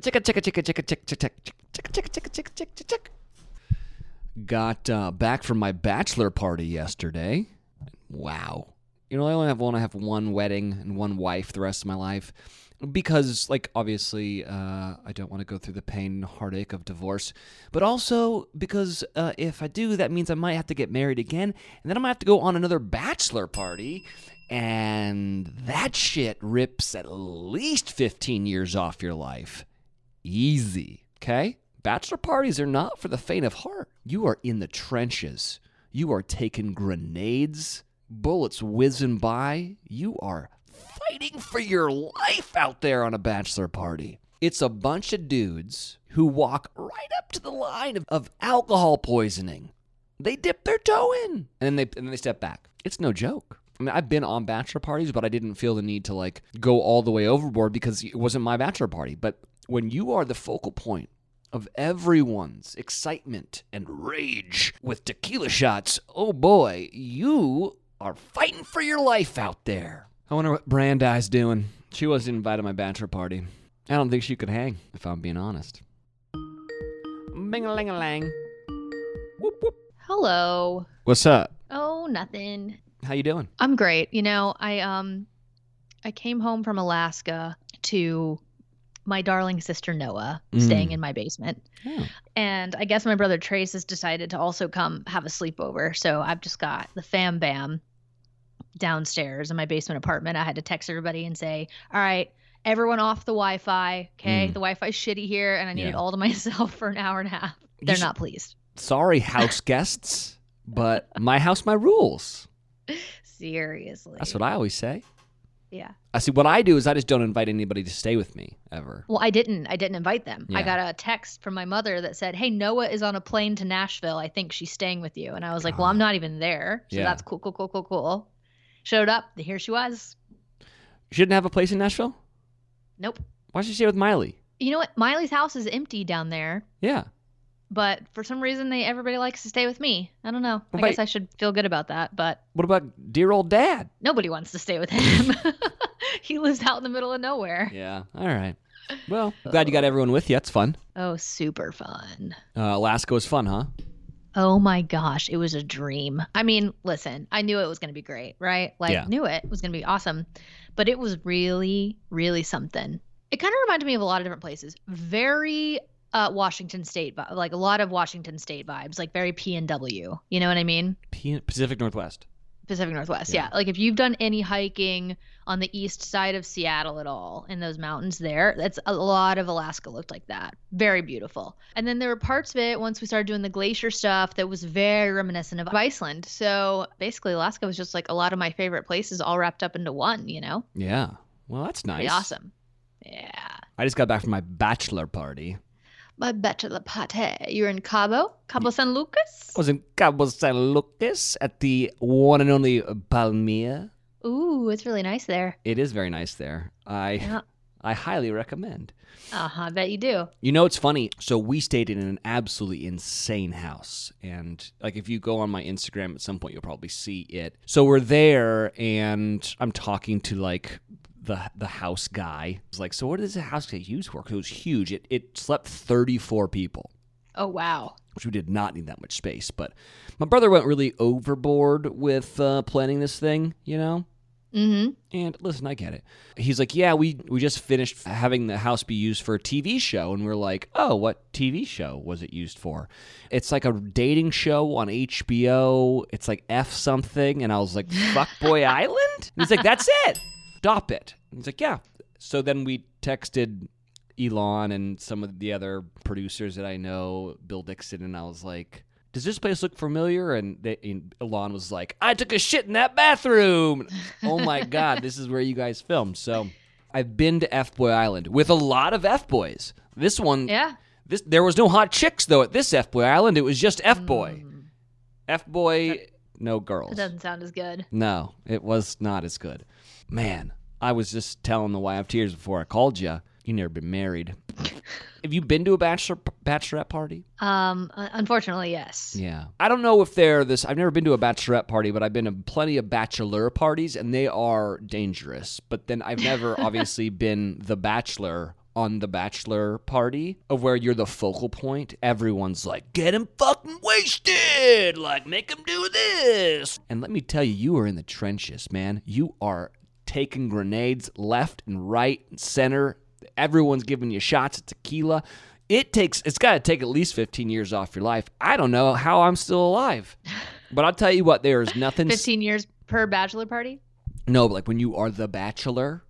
Chicka chicka chicka chicka chicka chicka chicka chicka chicka chicka chicka. Got uh, back from my bachelor party yesterday. Wow. You know, I only have want to have one wedding and one wife the rest of my life because, like, obviously, uh, I don't want to go through the pain and heartache of divorce, but also because uh, if I do, that means I might have to get married again, and then I might have to go on another bachelor party, and that shit rips at least 15 years off your life. Easy, okay? Bachelor parties are not for the faint of heart. You are in the trenches. You are taking grenades, bullets whizzing by. You are fighting for your life out there on a bachelor party. It's a bunch of dudes who walk right up to the line of, of alcohol poisoning. They dip their toe in and then they and then they step back. It's no joke. I mean, I've been on bachelor parties, but I didn't feel the need to like go all the way overboard because it wasn't my bachelor party. But when you are the focal point of everyone's excitement and rage with tequila shots, oh boy, you are fighting for your life out there. I wonder what Brandi's doing. She wasn't invited to my bachelor party. I don't think she could hang, if I'm being honest. Bing a ling a lang. Whoop whoop. Hello. What's up? Oh, nothing. How you doing? I'm great. You know, I um I came home from Alaska to my darling sister Noah staying Mm. in my basement. Oh. And I guess my brother Trace has decided to also come have a sleepover. So I've just got the fam bam downstairs in my basement apartment. I had to text everybody and say, "All right, everyone off the Wi-Fi. Okay, Mm. the Wi-Fi's shitty here, and I need Yeah. it all to myself for an hour and a half." They're not pleased. Sorry, house guests, but my house, my rules. Seriously. That's what I always say. Yeah. I see. What I do is I just don't invite anybody to stay with me ever. Well, I didn't. I didn't invite them. Yeah. I got a text from my mother that said, "Hey, Noah is on a plane to Nashville. I think she's staying with you." And I was like, "Well, I'm ah. not even there." So Yeah. that's cool, cool, cool, cool, cool. Showed up. Here she was. She didn't have a place in Nashville. Nope. Why should she stay with Miley? You know what? Miley's house is empty down there, Yeah. But for some reason, they everybody likes to stay with me. I don't know. I Wait. guess I should feel good about that, but What about dear old dad? nobody wants to stay with him. he lives out in the middle of nowhere. Yeah. All right. Well, glad you got everyone with you. It's fun. Oh, super fun. Uh, Alaska was fun, huh? Oh my gosh, it was a dream. I mean, listen, I knew it was going to be great, right? Like, Yeah. knew it was going to be awesome, but it was really, really something. It kind of reminded me of a lot of different places. Very uh, Washington State, like a lot of Washington State vibes, like very P and W. You know what I mean? P- Pacific Northwest. Pacific Northwest. Yeah. Yeah. Like if you've done any hiking on the east side of Seattle at all in those mountains there, that's a lot of Alaska looked like that. Very beautiful. And then there were parts of it once we started doing the glacier stuff that was very reminiscent of Iceland. So basically Alaska was just like a lot of my favorite places all wrapped up into one, you know? Yeah. Well, that's nice. Pretty awesome. Yeah. I just got back from my bachelor party. My bachelor party. You're in Cabo? Cabo San Lucas? I was in Cabo San Lucas at the one and only Palmilla. Ooh, it's really nice there. It is very nice there. I Yeah. I highly recommend. Uh-huh, I bet you do. You know, it's funny. So we stayed in an absolutely insane house, and like if you go on my Instagram at some point, you'll probably see it. So we're there, and I'm talking to like the the house guy. It's like, so what does the house get used for? 'Cause it was huge. It it slept 34 people. Oh, wow. which we did not need that much space. But my brother went really overboard with uh, planning this thing, you know. Mm-hmm. And listen, I get it. He's like, yeah, we we just finished having the house be used for a TV show, and we're like, oh, what TV show was it used for? It's like a dating show on HBO. It's like F something, and I was like, "Fuck Boy Island. And he's like, that's it. Stop it. And he's like, yeah. So then we texted Elan and some of the other producers that I know, Bill Dixon, and I was like, "Does this place look familiar?" And, they, and Elan was like, "I took a shit in that bathroom." oh my god, this is where you guys filmed. So I've been to F Boy Island with a lot of F boys. This one, Yeah. this there was no hot chicks though at this F Boy Island. It was just F Boy, mm. F Boy, no girls. It doesn't sound as good. No, it was not as good. Man, I was just telling the wife tears before I called you. You never been married. Have you been to a bachelor bachelorette party? Um, unfortunately, yes. Yeah. I don't know if they're this. I've never been to a bachelorette party, but I've been to plenty of bachelor parties, and they are dangerous. But then I've never obviously been the bachelor on the bachelor party of where you're the focal point. Everyone's like, get him fucking wasted. Like, make him do this. And let me tell you, you are in the trenches, man. You are taking grenades left and right and center. Everyone's giving you shots of tequila. It takes, it's got to take at least 15 years off your life. I don't know how I'm still alive. But I'll tell you what, there is nothing. 15 years per bachelor party? No, but like when you are the bachelor.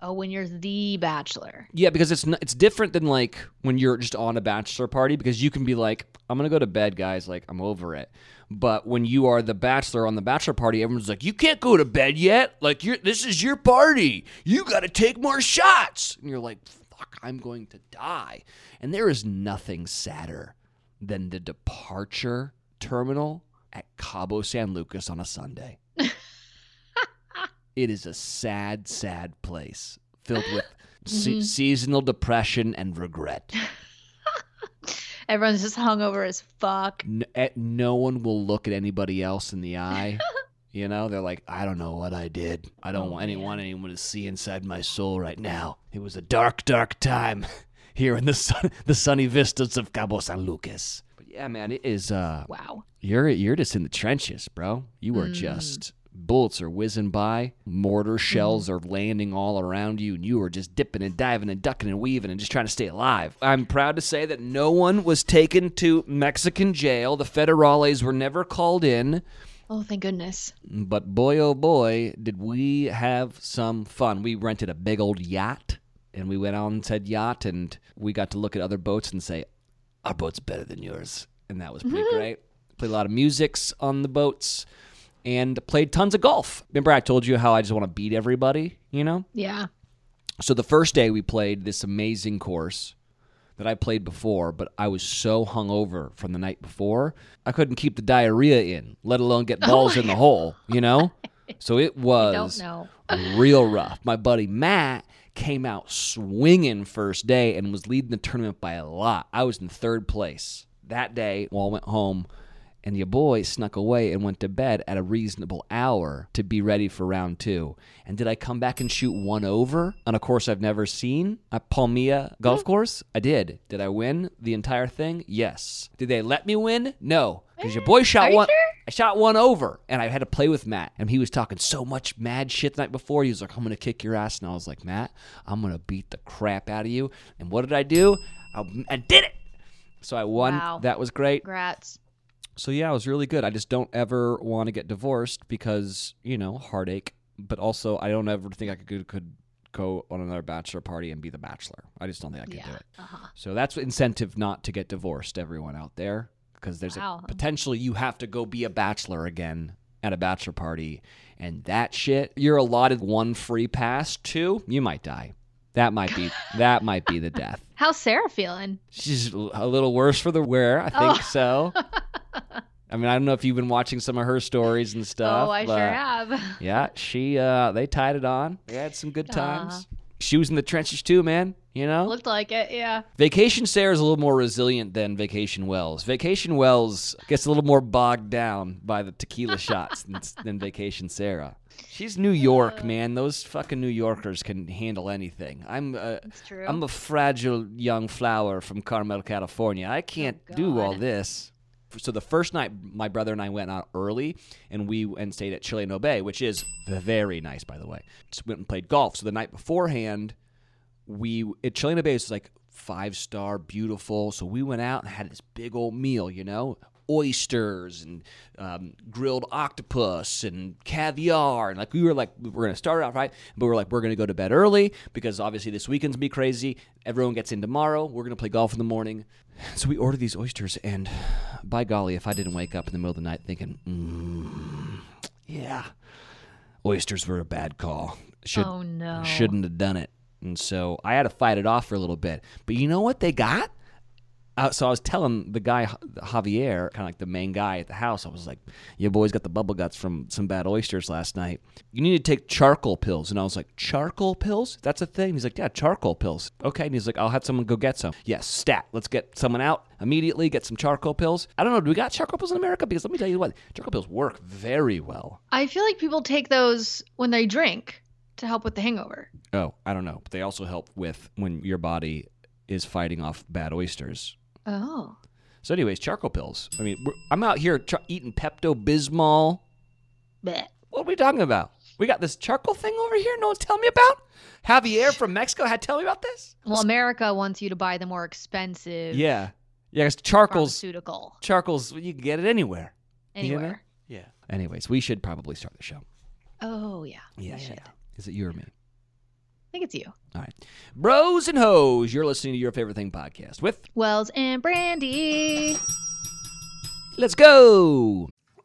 Oh, when you're the bachelor. Yeah, because it's not, it's different than like when you're just on a bachelor party because you can be like, I'm gonna go to bed, guys. Like I'm over it. But when you are the bachelor on the bachelor party, everyone's like, you can't go to bed yet. Like you're this is your party. You got to take more shots. And you're like, fuck, I'm going to die. And there is nothing sadder than the departure terminal at Cabo San Lucas on a Sunday. it is a sad, sad place filled with se- seasonal depression and regret. Everyone's just hungover as fuck. N- eh, no one will look at anybody else in the eye. You know, they're like, I don't know what I did. I don't Oh, want anyone, man. anyone to see inside my soul right now. It was a dark, dark time here in the sun, the sunny vistas of Cabo San Lucas. But yeah, man, it is. Uh, Wow. you're you're just in the trenches, bro. You Mm. are just bullets are whizzing by, mortar Mm-hmm. shells are landing all around you, and you are just dipping and diving and ducking and weaving and just trying to stay alive. I'm proud to say that no one was taken to Mexican jail. The federales were never called in. Oh, thank goodness. But boy, oh boy, did we have some fun. We rented a big old yacht and we went on said yacht and we got to look at other boats and say, our boat's better than yours. And that was pretty great. Played a lot of musics on the boats and played tons of golf. Remember, I told you how I just want to beat everybody, you know? Yeah. So the first day we played this amazing course that I played before, but I was so hungover from the night before, I couldn't keep the diarrhea in, let alone get balls in the hole, you know? So it was real rough. My buddy Matt came out swinging first day and was leading the tournament by a lot. I was in third place that day while I went home. And your boy snuck away and went to bed at a reasonable hour to be ready for round two. And did I come back and shoot one over on a course I've never seen? At Palmilla Golf Course? I did. Did I win the entire thing? Yes. Did they let me win? No. Eh, because your boy shot Are one. sure? I shot one over and I had to play with Matt. And he was talking so much mad shit the night before. He was like, I'm going to kick your ass. And I was like, Matt, I'm going to beat the crap out of you. And what did I do? I, I did it. So I won. Wow. That was great. Congrats. So yeah, it was really good. I just don't ever want to get divorced because, you know, heartache. But also, I don't ever think I could, could go on another bachelor party and be the bachelor. I just don't think I could do it. Uh-huh. So that's incentive not to get divorced, everyone out there, because there's Wow. a potential you have to go be a bachelor again at a bachelor party, and that shit, you're allotted one free pass. Two, you might die. That might be that might be the death. How's Sarah feeling? She's a little worse for the wear, I think Oh. so. I mean, I don't know if you've been watching some of her stories and stuff. oh, I sure have. Yeah, she uh they tied it on. They had some good times. She was in the trenches too, man. You know, Looked like it, yeah. Vacation Sarah's a little more resilient than Vacation Wells. Vacation Wells gets a little more bogged down by the tequila shots than, than Vacation Sarah. She's New York, man. Those fucking New Yorkers can handle anything. I'm a. I'm a fragile young flower from Carmel, California. I can't do all this. So the first night, my brother and I went out early, and we and stayed at Chileno Bay, which is very nice, by the way. Just went and played golf. So the night beforehand, we at Chileno Bay is like five star, beautiful. So we went out and had this big old meal, you know, oysters and um, grilled octopus and caviar, and like we were like we're gonna start out right, but we're like we're gonna go to bed early because obviously this weekend's gonna be crazy. Everyone gets in tomorrow. We're gonna play golf in the morning. So we ordered these oysters, and by golly, if I didn't wake up in the middle of the night thinking, mm, yeah, oysters were a bad call. Should oh no. shouldn't have done it. And so I had to fight it off for a little bit. But you know what they got? Uh, so I was telling the guy Javier, kind of like the main guy at the house, I was like, "Your boy's got the bubble guts from some bad oysters last night. You need to take charcoal pills." And I was like, "Charcoal pills? That's a thing?" He's like, "Yeah, charcoal pills." Okay. And he's like, "I'll have someone go get some." Yes, stat. Let's get someone out immediately. Get some charcoal pills. I don't know. Do we got charcoal pills in America? Because let me tell you what, charcoal pills work very well. I feel like people take those when they drink. to help with the hangover? Oh, I don't know. But they also help with when your body is fighting off bad oysters. Oh. So, anyways, charcoal pills. I mean, we're, I'm out here eating Pepto Bismol. What are we talking about? We got this charcoal thing over here. No one's telling me about. Javier from Mexico had tell me about this. Well, America wants you to buy the more expensive Yeah, yeah. Because charcoal's pharmaceutical charcoal's you can get it anywhere. You know? anywhere. Yeah. Anyways, we should probably start the show. Oh yeah. Yeah, yeah, yeah. Is it you or me? I think it's you. All right. Bros and hoes, you're listening to Your Favorite Thing podcast with Wells and Brandi. Let's Go.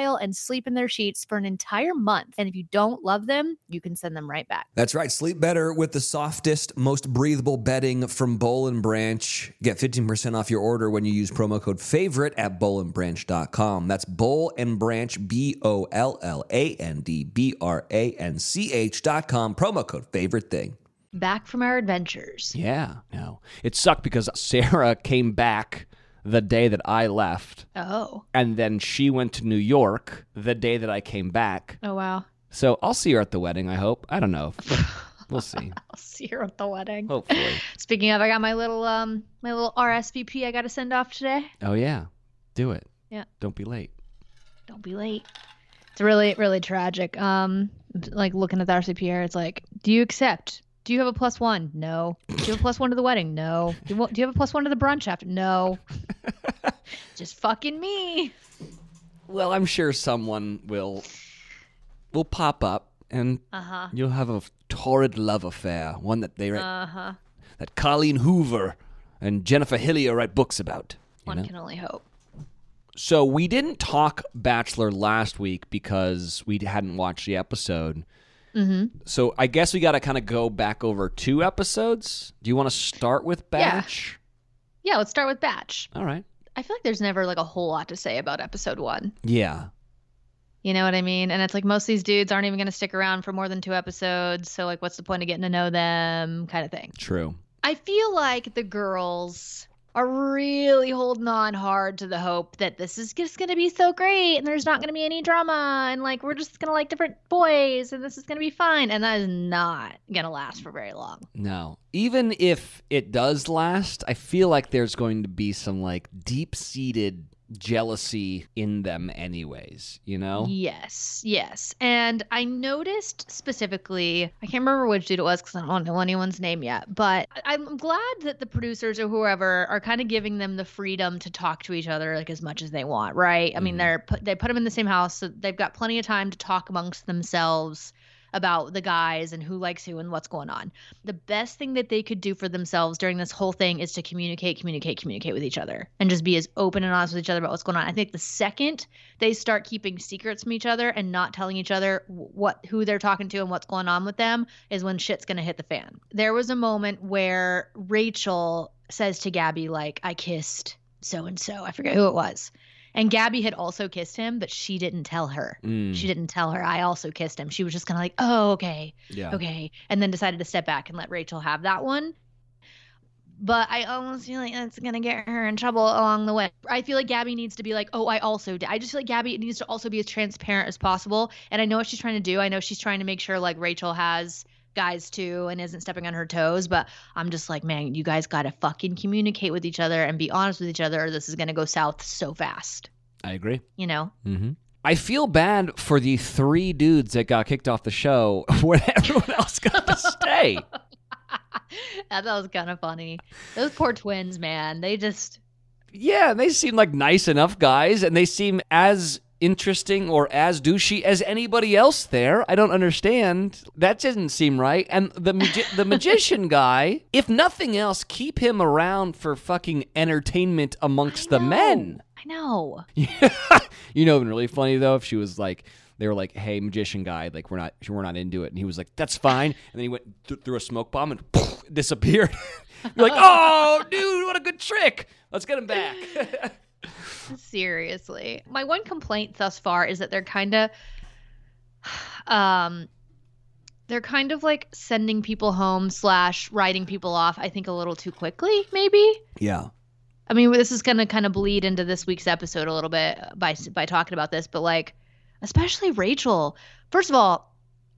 and sleep in their sheets for an entire month. And if you don't love them, you can send them right back. That's right. Sleep better with the softest, most breathable bedding from Boll and Branch. Get 15% off your order when you use promo code favorite at bollandbranch.com. That's Boll and Branch, B O L L A N D B R A N C H.com. Promo code favorite thing. Back from our adventures. Yeah. No. It sucked because Sarah came back the day that I left, Oh. and then she went to New York the day that I came back. Oh wow. So I'll see her at the wedding, I hope. I don't know. We'll see. I'll see her at the wedding. Hopefully. Speaking of, I got my little um my little RSVP I got to send off today. Oh, yeah. Do it. Yeah. Don't be late. Don't be late. It's really really tragic. Um, like looking at the RSVP here, it's like, do you accept? Do you have a plus one? No. Do you have a plus one to the wedding? No. Do you, do you have a plus one to the brunch after? No. Just fucking me. Well, I'm sure someone will will pop up and Uh huh. you'll have a torrid love affair, one that they write, Uh huh. that Colleen Hoover and Jennifer Hillier write books about. One know? can only hope. So we didn't talk Bachelor last week because we hadn't watched the episode. Mm-hmm. So I guess we got to kind of go back over two episodes. Do you want to start with Yeah. Batch? Yeah, let's start with Batch. All right. I feel like there's never like a whole lot to say about episode one. Yeah. You know what I mean? And it's like most of these dudes aren't even going to stick around for more than two episodes. So, like, what's the point of getting to know them, kind of thing. True. I feel like the girls are really holding on hard to the hope that this is just going to be so great and there's not going to be any drama and like we're just going to like different boys and this is going to be fine. And that is not going to last for very long. No. Even if it does last, I feel like there's going to be some like deep-seated jealousy in them anyways, you know? Yes, yes. And I noticed specifically, I can't remember which dude it was because I don't know anyone's name yet, but I'm glad that the producers or whoever are kind of giving them the freedom to talk to each other like as much as they want, right? I mean, Mhm. they're put, they put them in the same house, so they've got plenty of time to talk amongst themselves about the guys and who likes who and what's going on. The best thing that they could do for themselves during this whole thing is to communicate, communicate, communicate with each other and just be as open and honest with each other about what's going on. I think the second they start keeping secrets from each other and not telling each other what who they're talking to and what's going on with them is when shit's going to hit the fan. There was a moment where Rachel says to Gabby like I kissed so and so. I forget who it was. And Gabby had also kissed him, but she didn't tell her. Mm, She didn't tell her I also kissed him. She was just kind of like, "Oh, okay." yeah. okay and then decided to step back and let rachel have that one but i almost feel like that's gonna get her in trouble along the way i feel like gabby needs to be like oh i also did i just feel like gabby needs to also be as transparent as possible and i know what she's trying to do i know she's trying to make sure like rachel has guys too and isn't stepping on her toes but i'm just like man you guys gotta fucking communicate with each other and be honest with each other or this is gonna go south so fast I agree. you know Mm-hmm. I feel bad for the three dudes that got kicked off the show when everyone else got to stay. that was kind of funny. Those poor twins, man. They just Yeah, they seem like nice enough guys, and they seem as interesting or as douchey as anybody else there. I don't understand. That doesn't seem right. And the magi- the magician guy, if nothing else, keep him around for fucking entertainment amongst the men. I know. you know, it'd been really funny though if she was like, they were like, "Hey, magician guy, like we're not, we're not into it," and he was like, "That's fine," and then he went th- through a smoke bomb and disappeared. You're like, "Oh, dude, what a good trick! Let's get him back." Seriously. My one complaint thus far is that they're kind of um they're kind of like sending people home slash writing people off i think a little too quickly maybe? Yeah, i mean this is going to kind of bleed into this week's episode a little bit by by talking about this but like especially rachel. First of all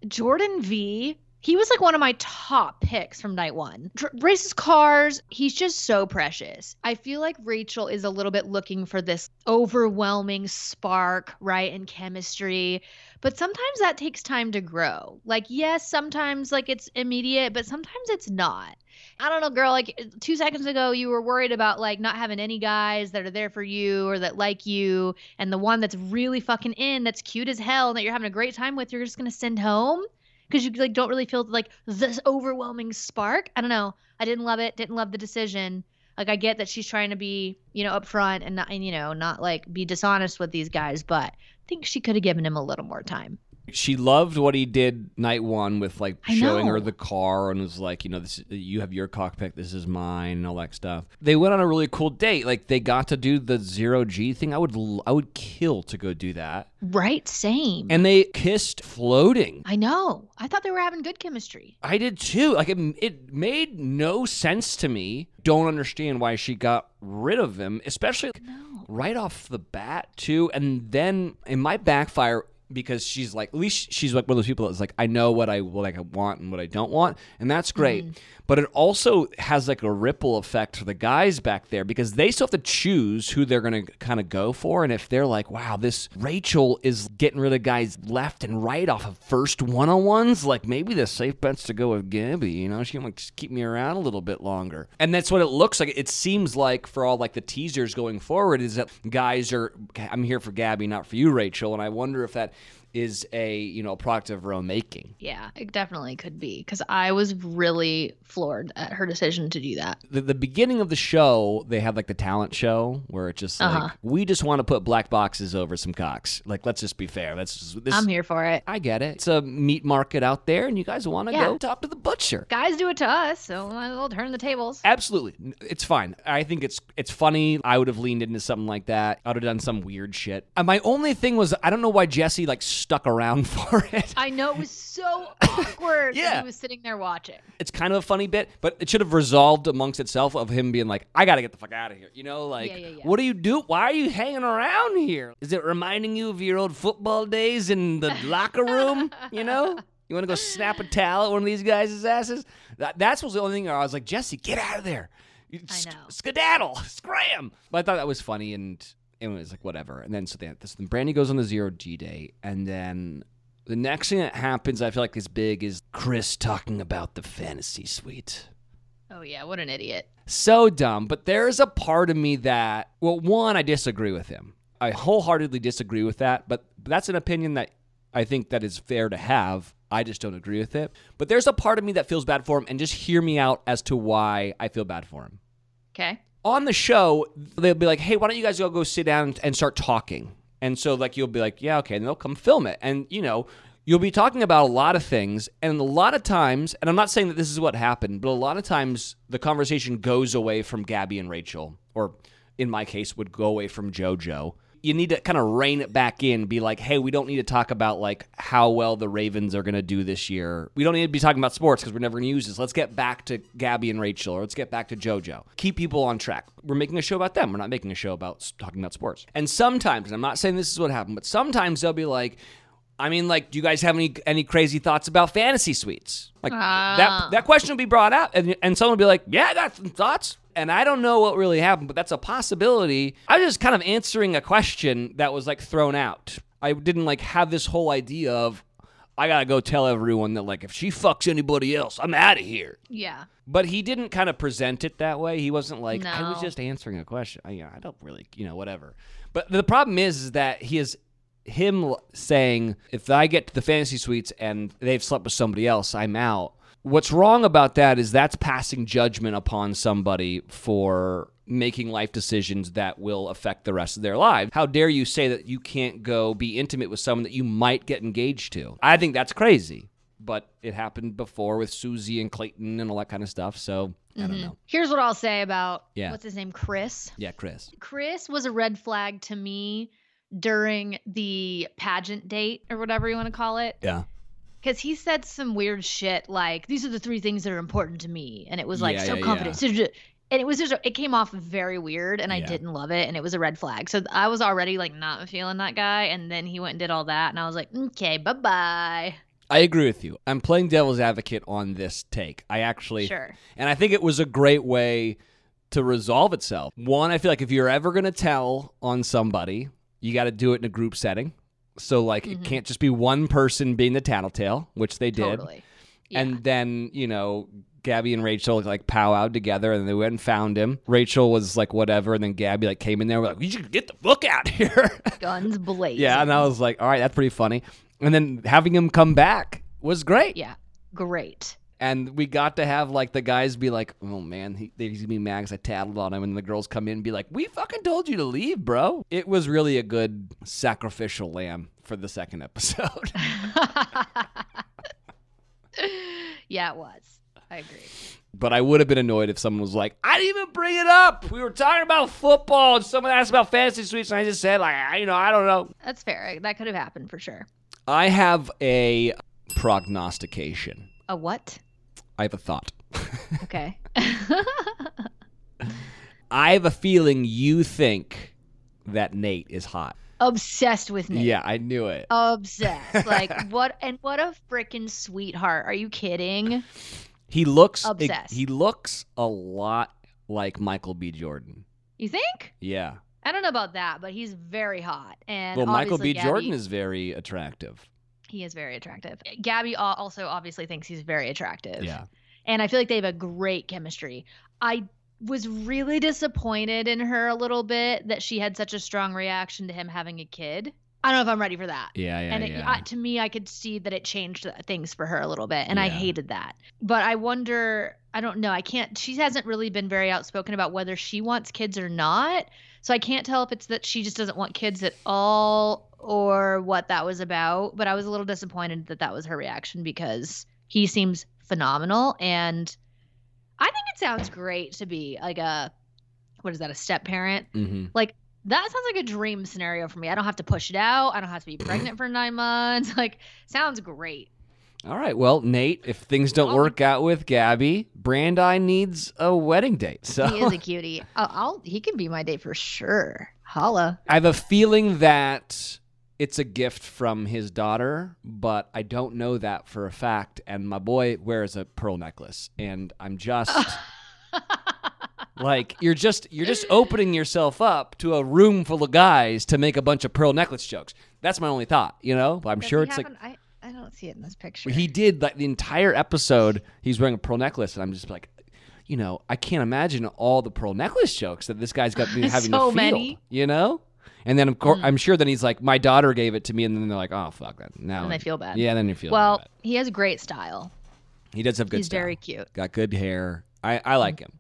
jordan v he was like one of my top picks from night one. Dr- races cars. He's just so precious. I feel like Rachel is a little bit looking for this overwhelming spark, right, and chemistry. But sometimes that takes time to grow. Like, yes, sometimes like it's immediate, but sometimes it's not. I don't know, girl. Like two seconds ago, you were worried about like not having any guys that are there for you or that like you, and the one that's really fucking in, that's cute as hell, and that you're having a great time with, you're just gonna send home because you like don't really feel like this overwhelming spark. I don't know. I didn't love it. Didn't love the decision. Like I get that she's trying to be, you know, upfront and not, and you know, not like be dishonest with these guys, but I think she could have given him a little more time. She loved what he did night one with like I showing know. her the car and was like, you know, this you have your cockpit, this is mine, and all that stuff. They went on a really cool date. Like they got to do the zero G thing. I would I would kill to go do that. Right? Same. And they kissed floating. I know. I thought they were having good chemistry. I did too. Like it, it made no sense to me. Don't understand why she got rid of him, especially No. right off the bat too. And then in my backfire because she's like, at least she's like one of those people that's like, I know what I what I want and what I don't want, and that's great. Mm-hmm. But it also has like a ripple effect for the guys back there because they still have to choose who they're gonna kind of go for. And if they're like, wow, this Rachel is getting rid of guys left and right off of first one on ones, like maybe the safe bet's to go with Gabby. You know, she might just keep me around a little bit longer. And that's what it looks like. It seems like for all like the teasers going forward is that guys are, I'm here for Gabby, not for you, Rachel. And I wonder if that is a you know product of her own making. Yeah, it definitely could be because I was really floored at her decision to do that. the, the beginning of the show, they have like the talent show where it's just like Uh-huh. we just want to put black boxes over some cocks. Like let's just be fair. That's just, this. I'm here for it. I get it. It's a meat market out there, and you guys want to Yeah. go talk to the butcher. Guys do it to us, so might as well turn the tables. Absolutely, it's fine. I think it's it's funny. I would have leaned into something like that. I would have done some weird shit. And my only thing was I don't know why Jesse like stuck around for it. I know it was so awkward. Yeah. he was sitting there watching. It's kind of a funny bit, but it should have resolved amongst itself of him being like, I got to get the fuck out of here. You know, like, Yeah, yeah, yeah. what do you do? Why are you hanging around here? Is it reminding you of your old football days in the locker room? You know? You want to go snap a towel at one of these guys' asses? That, that's was the only thing I was like, Jesse, get out of there. Know. Skedaddle, scram. But I thought that was funny and it was like, whatever. And then so then, this, then Brandi goes on the zero G day. And then the next thing that happens, I feel like is big, is Chris talking about the fantasy suite. Oh yeah, what an idiot. So dumb, but there's a part of me that, well, one, I disagree with him. I wholeheartedly disagree with that, but that's an opinion that I think that is fair to have. I just don't agree with it. But there's a part of me that feels bad for him, and just hear me out as to why I feel bad for him. Okay. On the show, they'll be like, hey, why don't you guys all go sit down and start talking? And so, like, you'll be like, yeah, okay. And they'll come film it. And, you know, you'll be talking about a lot of things. And a lot of times, and I'm not saying that this is what happened, but a lot of times the conversation goes away from Gabby and Rachel, or in my case, would go away from JoJo. You need to kind of rein it back in, be like, hey, we don't need to talk about like how well the Ravens are going to do this year. We don't need to be talking about sports because we're never going to use this. Let's get back to Gabby and Rachel, or let's get back to JoJo. Keep people on track. We're making a show about them. We're not making a show about talking about sports. And sometimes, and I'm not saying this is what happened, but sometimes they'll be like, I mean, like, do you guys have any any crazy thoughts about fantasy suites? Like Ah. that that question will be brought up, and and someone will be like, "Yeah, I got some thoughts." And I don't know what really happened, but that's a possibility. I was just kind of answering a question that was like thrown out. I didn't like have this whole idea of. I gotta go tell everyone that like if she fucks anybody else, I'm out of here. Yeah. But he didn't kind of present it that way. He wasn't like I was just answering a question. I, you know, I don't really, you know, whatever. But the problem is, is that he is him saying if I get to the fantasy suites and they've slept with somebody else, I'm out. What's wrong about that is that's passing judgment upon somebody for making life decisions that will affect the rest of their lives. How dare you say that you can't go be intimate with someone that you might get engaged to? I think that's crazy. But it happened before with Susie and Clayton and all that kind of stuff. So I don't mm-hmm. know. Here's what I'll say about Yeah. what's his name, Chris. Yeah, Chris. Chris was a red flag to me during the pageant date or whatever you want to call it. Yeah. Because he said some weird shit like, these are the three things that are important to me. And it was like Yeah, so yeah, confident. So- And it was just, it came off very weird and I Yeah. didn't love it. And it was a red flag. So I was already like not feeling that guy. And then he went and did all that. And I was like, okay, bye bye. I agree with you. I'm playing devil's advocate on this take. I actually Sure. And I think it was a great way to resolve itself. One, I feel like if you're ever going to tell on somebody, you got to do it in a group setting. So, like, it mm-hmm. can't just be one person being the tattletale, which they did. Totally. Yeah. And then, you know, Gabby and Rachel like powwowed together and they went and found him. Rachel was like, whatever. And then Gabby like came in there, we're like, you should get the book out here. guns blazing. yeah. And I was like, all right, that's pretty funny. And then having him come back was great. Yeah. Great. And we got to have like the guys be like, "Oh man, he, he's gonna be mad 'cause I tattled on him," and the girls come in and be like, "We fucking told you to leave, bro." It was really a good sacrificial lamb for the second episode. yeah, it was. I agree. but I would have been annoyed if someone was like, "I didn't even bring it up. We were talking about football, and someone asked about fantasy suites, and I just said like, I, you know, I don't know." That's fair. That could have happened for sure. I have a prognostication. A what? I have a thought. Okay. I have a feeling you think that Nate is hot. Obsessed with Nate. Yeah, I knew it. Obsessed. Like what and what a freaking sweetheart. Are you kidding? He looks Obsessed. He looks a lot like Michael B. Jordan. You think? Yeah. I don't know about that, but he's very hot. And well, Michael B. Jordan is very attractive. He is very attractive. Gabby also obviously thinks he's very attractive. Yeah. and I feel like they have a great chemistry. I was really disappointed in her a little bit that she had such a strong reaction to him having a kid. I don't know if I'm ready for that. Yeah, yeah, and it, yeah. I, to me, I could see that it changed things for her a little bit, and I hated that. But I wonder, I don't know, I can't. She hasn't really been very outspoken about whether she wants kids or not. So I can't tell if it's that she just doesn't want kids at all or what that was about. But I was a little disappointed that that was her reaction because he seems phenomenal, and I think it sounds great to be like a what is that, a step parent? hmm Like that sounds like a dream scenario for me. I don't have to push it out. I don't have to be pregnant for nine months. Like, sounds great. All right. Well, Nate, if things don't work out with Gabby, Brandi needs a wedding date. So He is a cutie. I'll, I'll he can be my date for sure. Holla. I have a feeling that it's a gift from his daughter, but I don't know that for a fact. And my boy wears a pearl necklace, and I'm just like you're just you're just opening yourself up to a room full of guys to make a bunch of pearl necklace jokes. That's my only thought, you know. But I'm Does sure it's like an- I, I don't see it in this picture. he did like the entire episode. He's wearing a pearl necklace, and I'm just like. You know, I can't imagine all the pearl necklace jokes that this guy's got been having So to field. many. You know, and then of course Mm. I'm sure then he's like, my daughter gave it to me, and then they're like, oh fuck that. Now and they feel bad. Yeah, then you feel bad. well, bad. he has great style. He does have good He's style. very cute. Got good hair. I I like him.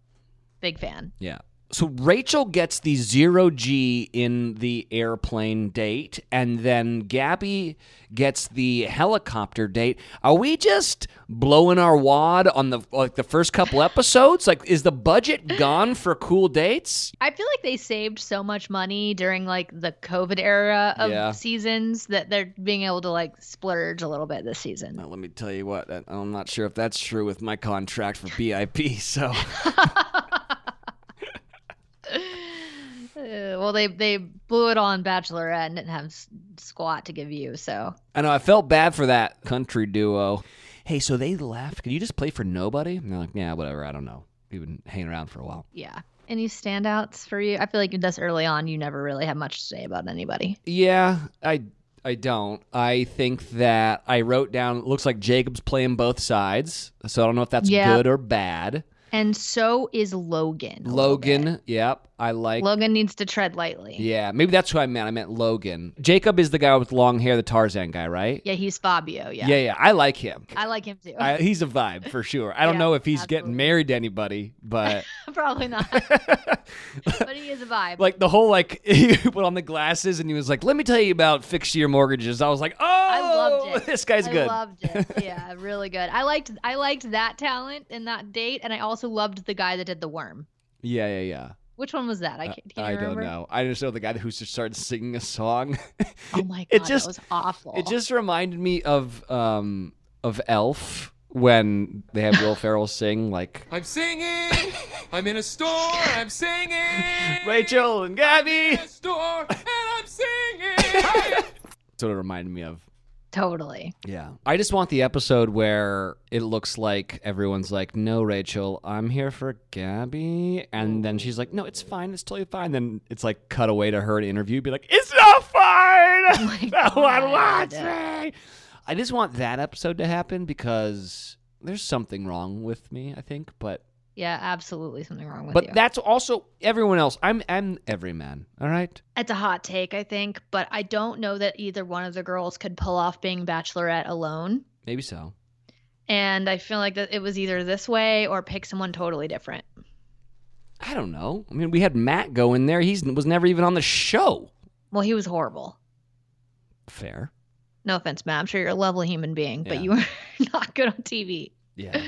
Big fan. Yeah. So Rachel gets the zero G in the airplane date, and then Gabby gets the helicopter date. Are we just blowing our wad on the like the first couple episodes? Like, is the budget gone for cool dates? I feel like they saved so much money during like the COVID era of Yeah. seasons that they're being able to like splurge a little bit this season. Now, let me tell you what. I'm not sure if that's true with my contract for BIP. So Uh, well, they they blew it on Bachelorette and didn't have squat to give you. So I know I felt bad for that country duo. Hey, so they left. Can you just play for nobody? And they're like, yeah, whatever. I don't know. We've been hanging around for a while. yeah. Any standouts for you? I feel like this early on, you never really have much to say about anybody. Yeah, I I don't. I think that I wrote down. Looks like Jacob's playing both sides, so I don't know if that's Yeah. good or bad. And so is Logan. a little bit. Logan, yep, I like. Logan needs to tread lightly. Yeah, maybe that's who I meant. I meant Logan. Jacob is the guy with long hair, the Tarzan guy, right? Yeah, he's Fabio. Yeah. yeah, yeah. I like him. I like him too. I, he's a vibe for sure. I don't Yeah, know if he's absolutely. getting married to anybody, but Probably not. but he is a vibe. like the whole like he put on the glasses and he was like, "Let me tell you about fixed year mortgages." I was like, "Oh, I loved oh, it. this guy's good. I good." loved it. Yeah, really good. I liked I liked that talent in that date, and I also loved the guy that did the worm. yeah, yeah, yeah. Which one was that? I can't. Can you I don't remember? know. I just know the guy who just started singing a song. Oh my god, It just- that was awful. It just reminded me of um of Elf when they have Will Ferrell sing like I'm singing. I'm in a store. I'm singing. Rachel and Gabby. In a store, and I'm singing. That's what it reminded me of. Totally. Yeah. I just want the episode where it looks like everyone's like, no, Rachel, I'm here for Gabby. And then she's like, no, it's fine. It's totally fine. Then it's like cut away to her in interview, be like, it's not fine. Oh no one wants me. I just want that episode to happen because there's something wrong with me, I think. But Yeah, absolutely something wrong with but you. that's also everyone else. I'm I'm every man. All right. it's a hot take, I think, but I don't know that either one of the girls could pull off being bachelorette alone. Maybe so. And I feel like that it was either this way or pick someone totally different. I don't know. I mean, we had Matt go in there. He was never even on the show. Well, he was horrible. Fair. No offense, Matt. I'm sure you're a lovely human being, but Yeah. you were not good on TV. Yeah.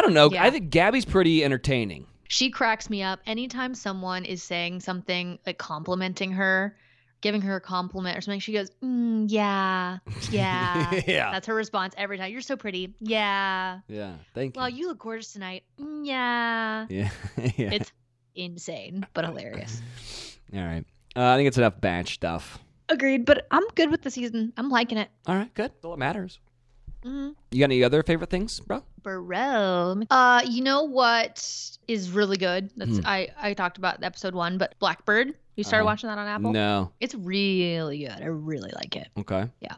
I don't know. Yeah. I think Gabby's pretty entertaining. She cracks me up anytime someone is saying something like complimenting her, giving her a compliment or something. She goes, mm, "Yeah, yeah." yeah. That's her response every time. You're so pretty. Yeah. Yeah. Thank you. Well, you look gorgeous tonight. Mm, yeah. yeah. yeah. It's insane, but hilarious. All right. Uh, I think it's enough batch stuff. Agreed, but I'm good with the season. I'm liking it. All right. Good. That's it matters. Mm-hmm. You got any other favorite things, bro? Burrell. Uh, you know what is really good? That's Hmm. I I talked about episode one, but Blackbird. You started Uh-huh. watching that on Apple? No. It's really good. I really like it. Okay. Yeah,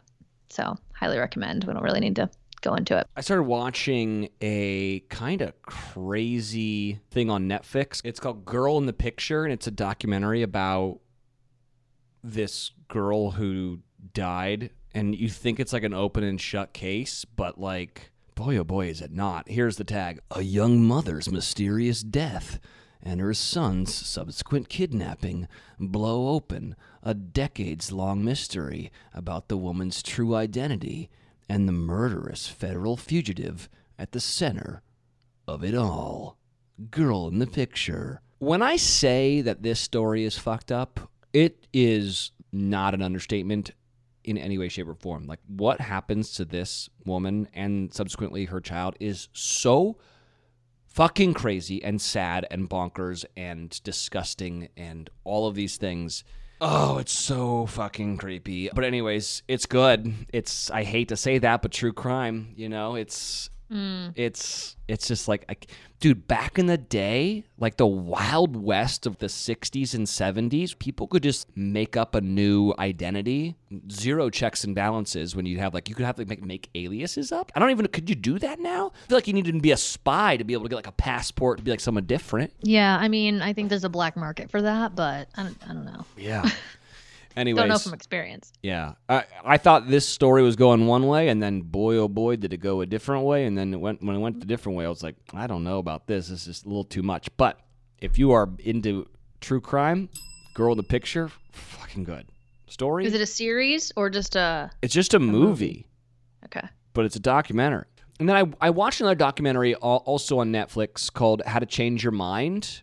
so highly recommend. We don't really need to go into it. I started watching a kind of crazy thing on Netflix. It's called Girl in the Picture, and it's a documentary about this girl who died. And you think it's like an open and shut case, but like, boy, oh boy, is it not. Here's the tag A young mother's mysterious death and her son's subsequent kidnapping blow open a decades long mystery about the woman's true identity and the murderous federal fugitive at the center of it all. Girl in the picture. When I say that this story is fucked up, it is not an understatement in any way, shape, or form. Like, what happens to this woman and subsequently her child is so fucking crazy and sad and bonkers and disgusting and all of these things. Oh, it's so fucking creepy. But anyways, it's good. It's I hate to say that, but true crime, you know, it's Mm. it's it's just like I, dude, back in the day, like the wild west of the 60s and 70s, people could just make up a new identity, zero checks and balances when you have like you could have to make, make aliases up. I don't even could you do that now? I feel like you need to be a spy to be able to get like a passport to be like someone different. Yeah, I mean, I think there's a black market for that, but I don't, I don't know. Yeah. Anyways, Don't know from experience. Yeah, I I thought this story was going one way, and then boy oh boy did it go a different way, and then it went when it went the different way. I was like, I don't know about this. This is a little too much. But if you are into true crime, Girl in the Picture, fucking good story. Is it a series or just a? it's just a movie, Okay. but it's a documentary. And then I I watched another documentary also on Netflix called How to Change Your Mind,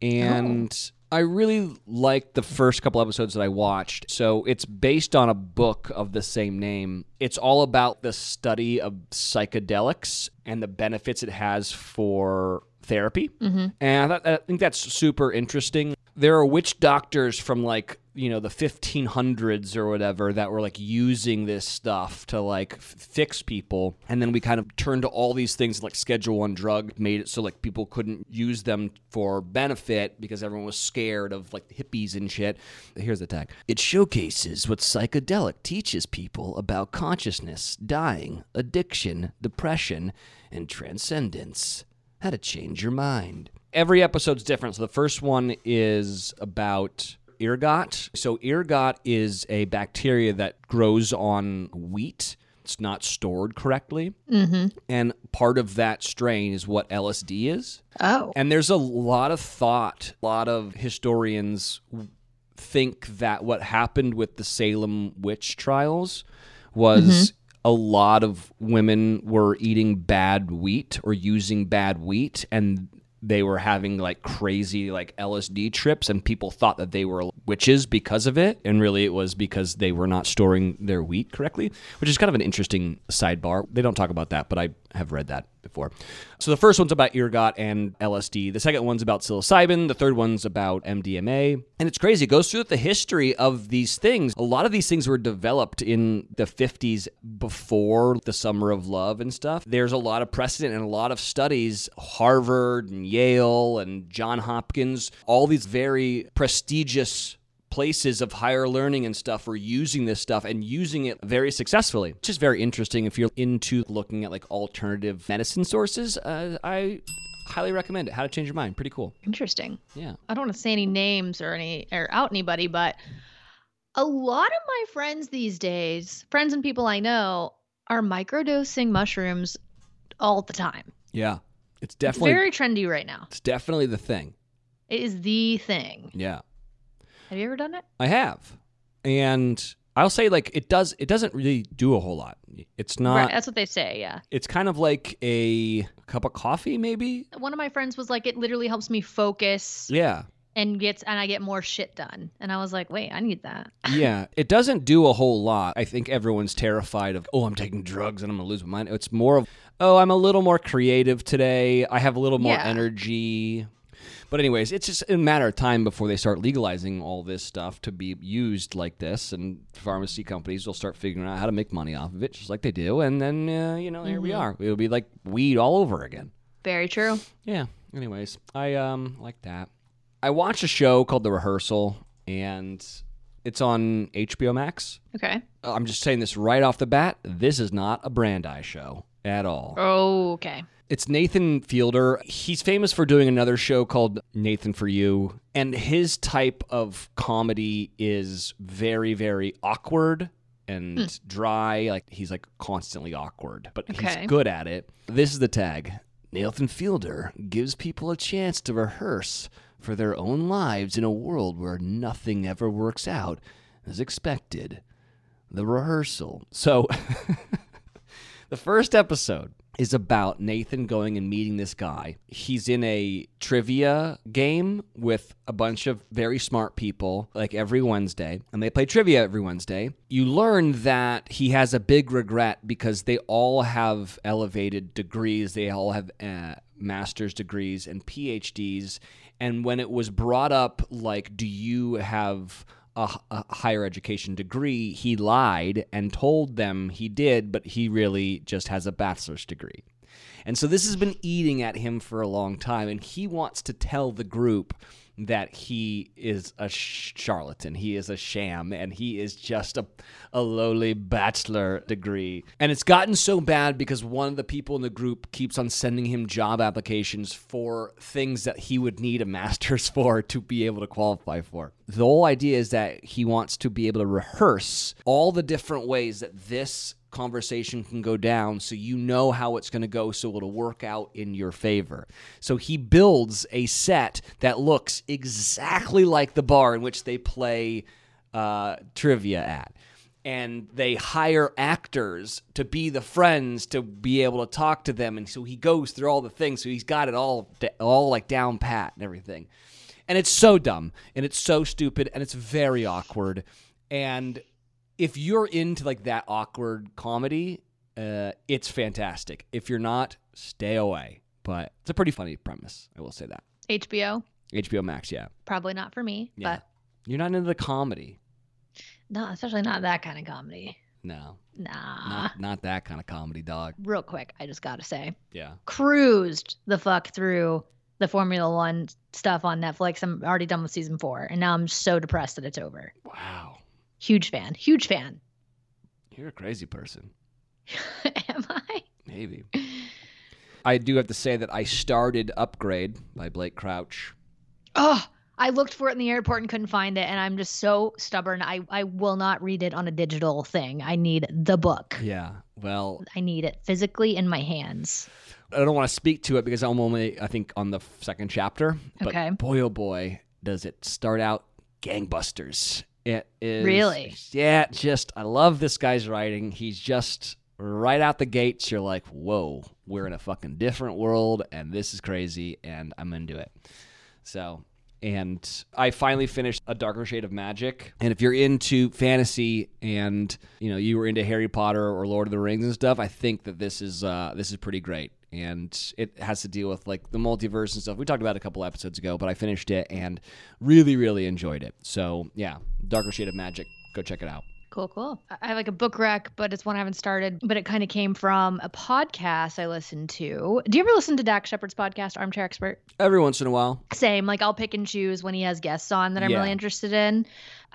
and. Oh. I really liked the first couple episodes that I watched. So it's based on a book of the same name. It's all about the study of psychedelics and the benefits it has for therapy. Mm-hmm. And I, thought, I think that's super interesting. There are witch doctors from like you know the 1500s or whatever that were like using this stuff to like f- fix people. And then we kind of turned to all these things like schedule one drug made it so like people couldn't use them for benefit because everyone was scared of like hippies and shit. Here's the tag. It showcases what psychedelic teaches people about consciousness dying addiction depression and transcendence. How to change your mind. Every episode's different. So the first one is about ergot. So ergot is a bacteria that grows on wheat. It's not stored correctly. Mm-hmm. And part of that strain is what LSD is. Oh. And there's a lot of thought, a lot of historians think that what happened with the Salem witch trials was a lot of women were eating bad wheat or using bad wheat and they were having like crazy like LSD trips and people thought that they were witches because of it and really it was because they were not storing their wheat correctly which is kind of an interesting sidebar. They don't talk about that but I have read that before. So the first one's about ergot and LSD the second one's about psilocybin. The third one's about MDMA and it's crazy. It goes through the history of these things. A lot of these things were developed in the 50s before the summer of love and stuff. There's a lot of precedent and a lot of studies Harvard and Yale and John Hopkins all these very prestigious places of higher learning and stuff are using this stuff and using it very successfully. Which is very interesting if you're into looking at like alternative medicine sources. Uh, I highly recommend it. How to Change Your Mind. Pretty cool. Interesting. Yeah. I don't want to say any names or any or out anybody, but a lot of my friends these days, friends and people I know, are microdosing mushrooms all the time. Yeah. It's It's definitely very trendy right now. it's definitely the thing. It is the thing. Yeah. Have you ever done it? I have. And I'll say like it does it doesn't really do a whole lot. It's not right, that's what they say. Yeah. it's kind of like a cup of coffee maybe. One of my friends was like, it literally helps me focus Yeah. And gets and I get more shit done. And I was like, wait, I need that. yeah, it doesn't do a whole lot. I think everyone's terrified of, oh, I'm taking drugs and I'm gonna lose my mind. It's more of, oh, I'm a little more creative today. I have a little more Yeah. energy. But anyways, it's just a matter of time before they start legalizing all this stuff to be used like this, and pharmacy companies will start figuring out how to make money off of it, just like they do. And then, uh, you know, here we are. It'll be like weed all over again. Very true. Yeah. Anyways, I um like that. I watched a show called The Rehearsal, and it's on HBO Max. Okay. I'm just saying this right off the bat. This is not a Brandi's show at all. Oh, okay. It's Nathan Fielder. He's famous for doing another show called Nathan for You, and his type of comedy is very, very awkward and hmm. dry. Like he's like constantly awkward, but Okay. he's good at it. This is the tag. Nathan Fielder gives people a chance to rehearse for their own lives in a world where nothing ever works out as expected. The rehearsal. So, the first episode is about Nathan going and meeting this guy. He's in a trivia game with a bunch of very smart people, like every Wednesday, and they play trivia every Wednesday. You learn that he has a big regret because they all have elevated degrees, they all have uh, master's degrees and PhDs. And when it was brought up, like, do you have a, a higher education degree, he lied and told them he did, but he really just has a bachelor's degree. And so this has been eating at him for a long time, and he wants to tell the group that he is a charlatan, he is a sham, and he is just a, a lowly bachelor degree. And it's gotten so bad because one of the people in the group keeps on sending him job applications for things that he would need a master's for to be able to qualify for. The whole idea is that he wants to be able to rehearse all the different ways that this conversation can go down so you know how it's going to go so it'll work out in your favor. So he builds a set that looks exactly like the bar in which they play uh, trivia at. And they hire actors to be the friends to be able to talk to them, and so he goes through all the things. So he's got it all, all like down pat and everything. And it's so dumb, and it's so stupid, and it's very awkward. And if you're into like that awkward comedy, uh, it's fantastic. If you're not, stay away. But it's a pretty funny premise. I will say that. HBO. HBO Max, yeah, Probably not for me, Yeah. but You're not into the comedy. No, especially not that kind of comedy. No, Nah. not not that kind of comedy, dog. Real quick, I just gotta say, Yeah. cruised the fuck through the Formula One stuff on Netflix. I'm already done with season four, and now I'm so depressed that it's over. Wow. Huge fan. Huge fan. You're a crazy person. Am I? Maybe. I do have to say that I started Upgrade by Blake Crouch. Oh, I looked for it in the airport and couldn't find it, and I'm just so stubborn. I I will not read it on a digital thing. I need the book. Yeah. Well, I need it physically in my hands. I don't want to speak to it because I'm only, I think, on the second chapter. But Okay. boy, oh boy, does it start out gangbusters. It is. Really? Yeah, just, I love this guy's writing. He's just right out the gates. You're like, whoa, we're in a fucking different world, and this is crazy, and I'm into it. So, and I finally finished A Darker Shade of Magic. And if you're into fantasy and you know you were into Harry Potter or Lord of the Rings and stuff, I think that this is uh, this is pretty great. And it has to deal with like the multiverse and stuff. We talked about it a couple episodes ago, but I finished it and really, really enjoyed it. So yeah, Darker Shade of Magic, go check it out. Cool, cool. I I have like a book rec, but it's one I haven't started. But it kind of came from a podcast I listened to. Do you ever listen to Dax Shepard's podcast, Armchair Expert? Every once in a while, Same. Like I'll pick and choose when he has guests on that I'm Yeah. really interested in.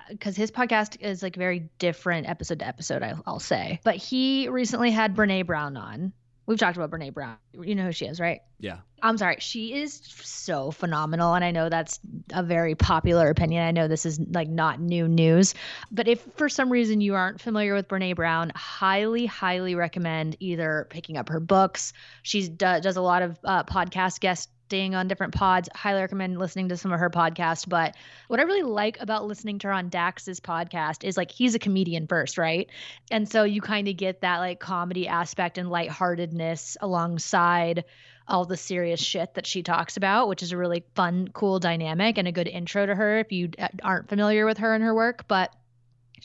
Because his podcast is like very different episode to episode, I'll say. But he recently had Brene Brown on. We've talked about Brene Brown. You know who she is, right? yeah, I'm sorry. She is so phenomenal. And I know that's a very popular opinion. I know this is like not new news. But if for some reason you aren't familiar with Brene Brown, highly, highly recommend either picking up her books. She do, does a lot of uh, podcast guesting on different pods. Highly recommend listening to some of her podcasts. But what I really like about listening to her on Dax's podcast is like he's a comedian first, right? And so you kind of get that like comedy aspect and lightheartedness alongside all the serious shit that she talks about, which is a really fun, cool dynamic and a good intro to her if you uh, aren't familiar with her and her work. But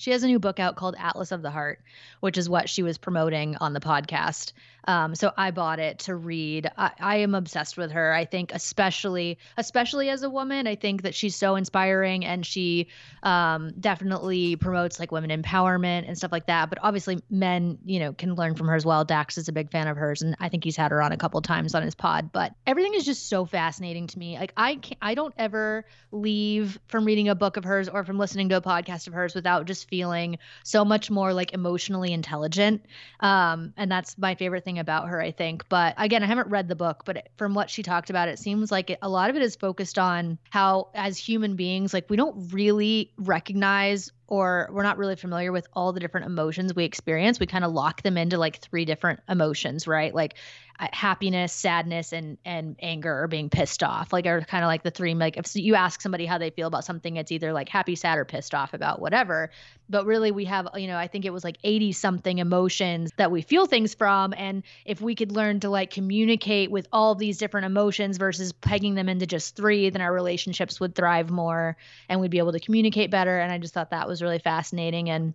she has a new book out called Atlas of the Heart, which is what she was promoting on the podcast. Um, so I bought it to read. I, I am obsessed with her. I think, especially, especially as a woman, I think that she's so inspiring, and she um, definitely promotes like women empowerment and stuff like that. But obviously, men, you know, can learn from her as well. Dax is a big fan of hers, and I think he's had her on a couple times on his pod. But everything is just so fascinating to me. Like I, can't, I don't ever leave from reading a book of hers or from listening to a podcast of hers without just feeling so much more like emotionally intelligent. Um, and that's my favorite thing about her, I think. But again, I haven't read the book, but from what she talked about, it seems like a lot of it is focused on how, as human beings, like we don't really recognize or we're not really familiar with all the different emotions we experience. We kind of lock them into like three different emotions, right? Like uh, happiness, sadness, and and anger or being pissed off. Like are kind of like the three. Like if you ask somebody how they feel about something, it's either like happy, sad, or pissed off about whatever. But really, we have you know I think it was like eighty something emotions that we feel things from, and if we could learn to like communicate with all these different emotions versus pegging them into just three, then our relationships would thrive more, and we'd be able to communicate better. And I just thought that was really fascinating. And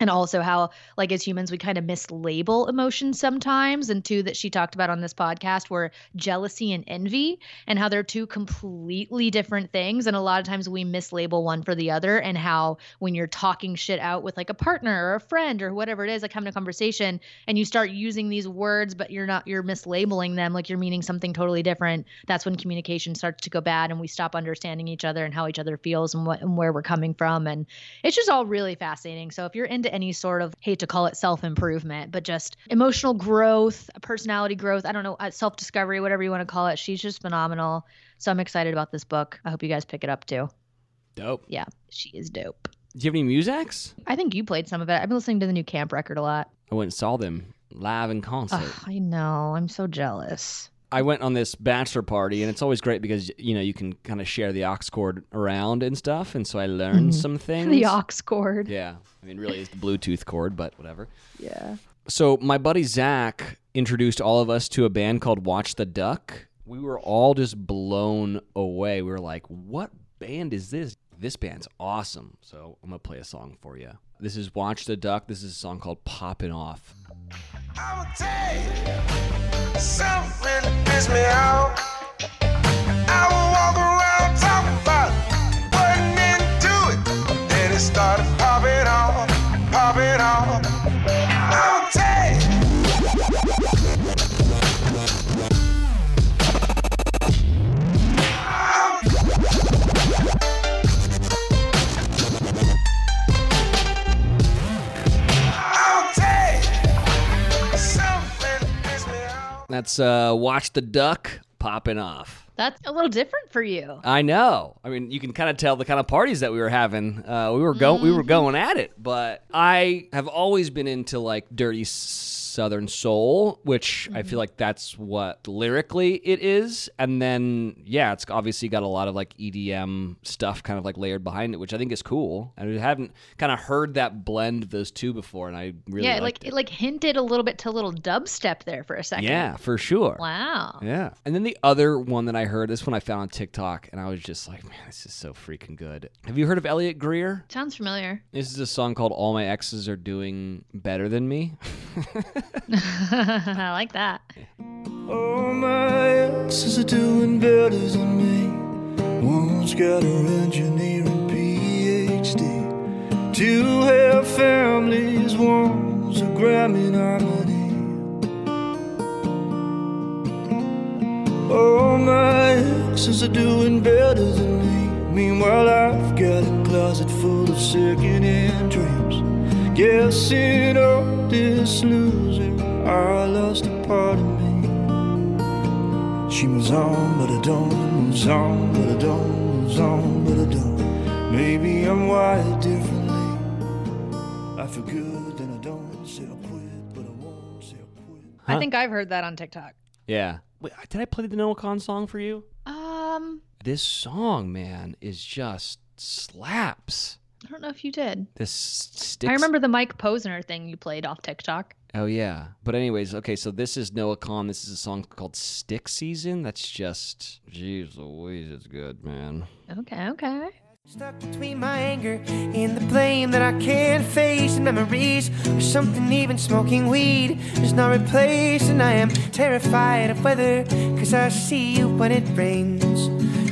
and also how like as humans we kind of mislabel emotions sometimes. And two that she talked about on this podcast were jealousy and envy and how they're two completely different things. And a lot of times we mislabel one for the other and how when you're talking shit out with like a partner or a friend or whatever it is like having a conversation and you start using these words but you're not you're mislabeling them like you're meaning something totally different that's when communication starts to go bad and we stop understanding each other and how each other feels and what and where we're coming from. And it's just all really fascinating. So if you're into any sort of hate to call it self improvement but just emotional growth personality growth. I don't know uh, self discovery whatever you want to call it. She's just phenomenal. So i'm excited about this book. I hope you guys pick it up too. Dope. yeah she is dope. Do you have any musics? i think you played some of it. I've been listening to the new camp record a lot. I went and saw them live in concert. Ugh, i know. I'm so jealous I went on this bachelor party, and it's always great because you know you can kind of share the aux cord around and stuff, and so I learned mm-hmm. some things. the aux cord Yeah, I mean, really, it's the Bluetooth cord, but whatever. yeah So my buddy Zach introduced all of us to a band called Watch the Duck. We were all just blown away. We were like, "What band is this? This band's awesome." So I'm gonna play a song for you. This is Watch the Duck. This is a song called "Poppin' Off." I'ma tell you something really pissed me off. I will walk around talking about it, into it, then it started. That's uh, Watch the Duck popping off. That's a little different for you. I know. I mean, you can kind of tell the kind of parties that we were having. Uh, we were going, we were going at it. But I have always been into like dirty Southern soul, which I feel mm-hmm. like that's what lyrically it is. And then, yeah, it's obviously got a lot of like EDM stuff kind of like layered behind it, which I think is cool. And I haven't kind of heard that blend of those two before, and I really yeah, like it. it like hinted a little bit to a little dubstep there for a second. Yeah, for sure. Wow. Yeah. And then the other one that I heard, this one I found on TikTok, and I was just like, man, this is so freaking good. Have you heard of Elliot Greer? Sounds familiar. This is a song called All My Exes Are Doing Better Than Me. I like that. All my exes are doing better than me. One's got her engineering PhD. Two have families, one's a Grammy nominee. All my exes are doing better than me. Meanwhile, I've got a closet full of secondhand dreams. Guessing all this loser, I lost a part of me. She moves on, but I don't. Moves on, but I don't. Moves on, but I don't. Maybe I'm wired differently. I feel good, then I don't. Say I'll quit, but I won't. Say I'll quit. I think I've heard that on TikTok. Yeah. Wait, did I play the Noah Kahan song for you? Um, This song, man, is just slaps. I don't know if you did. This sticks. I remember the Mike Posner thing you played off TikTok. Oh yeah. But anyways, okay, so this is Noah Kahan. This is a song called Stick Season. That's just jeez Louise, it's good, man. Okay, okay. Stuck between my anger and the blame that I can't face and memories or something even smoking weed does not replace and I am terrified of weather cause I see you when it rains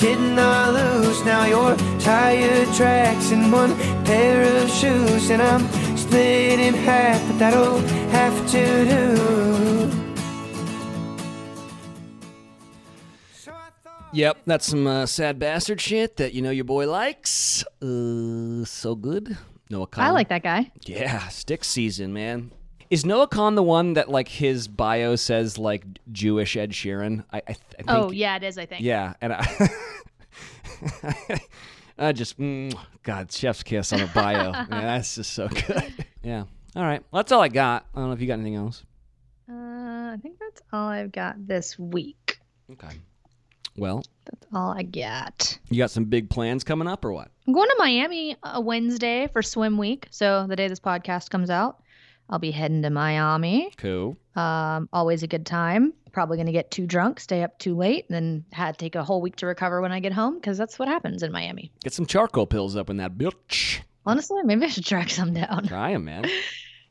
did not lose. Now your tire tracks in one pair of shoes and I'm split in half, but that'll have to do. So I thought. Yep, that's some uh, sad bastard shit that you know your boy likes. Uh, so good. Noah Kahan. I like that guy. Yeah, stick season, man. Is Noah Kahan the one that like his bio says like Jewish Ed Sheeran? I, I, th- I think. Oh, yeah, it is, I think. Yeah, and I, I just mm, God, chef's kiss on a bio. man, that's just so good. Yeah. All right. Well, that's all I got. I don't know if you got anything else. Uh, I think that's all I've got this week. Okay. Well, That's all I got. you got some big plans coming up or what? I'm going to Miami a Wednesday for swim week. So the day this podcast comes out, I'll be heading to Miami. Cool. Um, always a good time. Probably going to get too drunk, stay up too late, and then had to take a whole week to recover when I get home because that's what happens in Miami. Get some charcoal pills up in that bitch. Honestly, maybe I should track some down. Try them, man.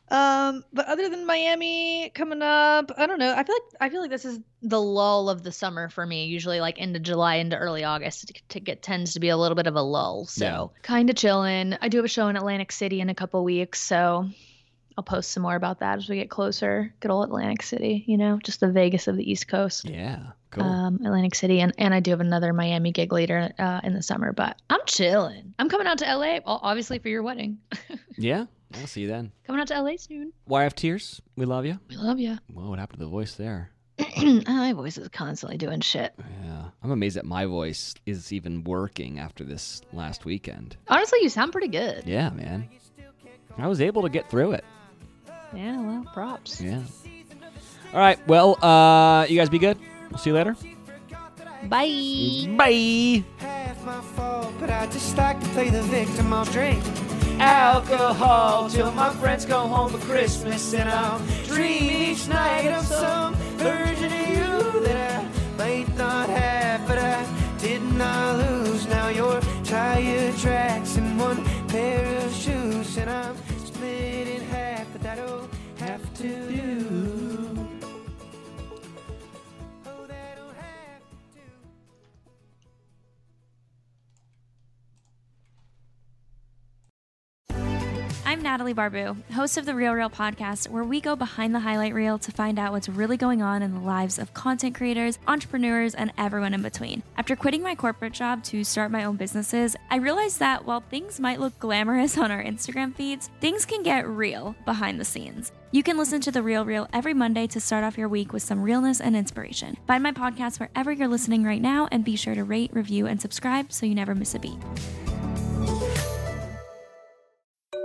Um, but other than Miami coming up, I don't know. I feel like I feel like this is the lull of the summer for me. Usually, like into July into early August, to get tends to be a little bit of a lull. So kind of chilling. I do have a show in Atlantic City in a couple weeks, so I'll post some more about that as we get closer. Good old Atlantic City, you know, just the Vegas of the East Coast. Yeah. Cool. Um, Atlantic City, and, and I do have another Miami gig later uh, in the summer, but I'm chilling. I'm coming out to LA, obviously for your wedding. yeah. I'll see you then. coming out to LA soon. Why have tears? We love you. We love you. Whoa, what happened to the voice there? my voice is constantly doing shit. Yeah. I'm amazed that my voice is even working after this last weekend. Honestly, you sound pretty good. Yeah, man. I was able to get through it. Yeah, well, props. Yeah. All right. Well, uh, you guys be good. We'll see you later. Bye. Bye. half my fault, but I just like to play the victim. I'll drink alcohol till my friends go home for Christmas, and I'll dream each night of some version of you that I might not have, but I did not lose. Now your tire tracks and one pair of shoes, and I'm I'm Natalie Barbu, host of the Real Real podcast, where we go behind the highlight reel to find out what's really going on in the lives of content creators, entrepreneurs, and everyone in between. After quitting my corporate job to start my own businesses, I realized that while things might look glamorous on our Instagram feeds, things can get real behind the scenes. You can listen to The Real Real every Monday to start off your week with some realness and inspiration. Find my podcast wherever you're listening right now and be sure to rate, review, and subscribe so you never miss a beat.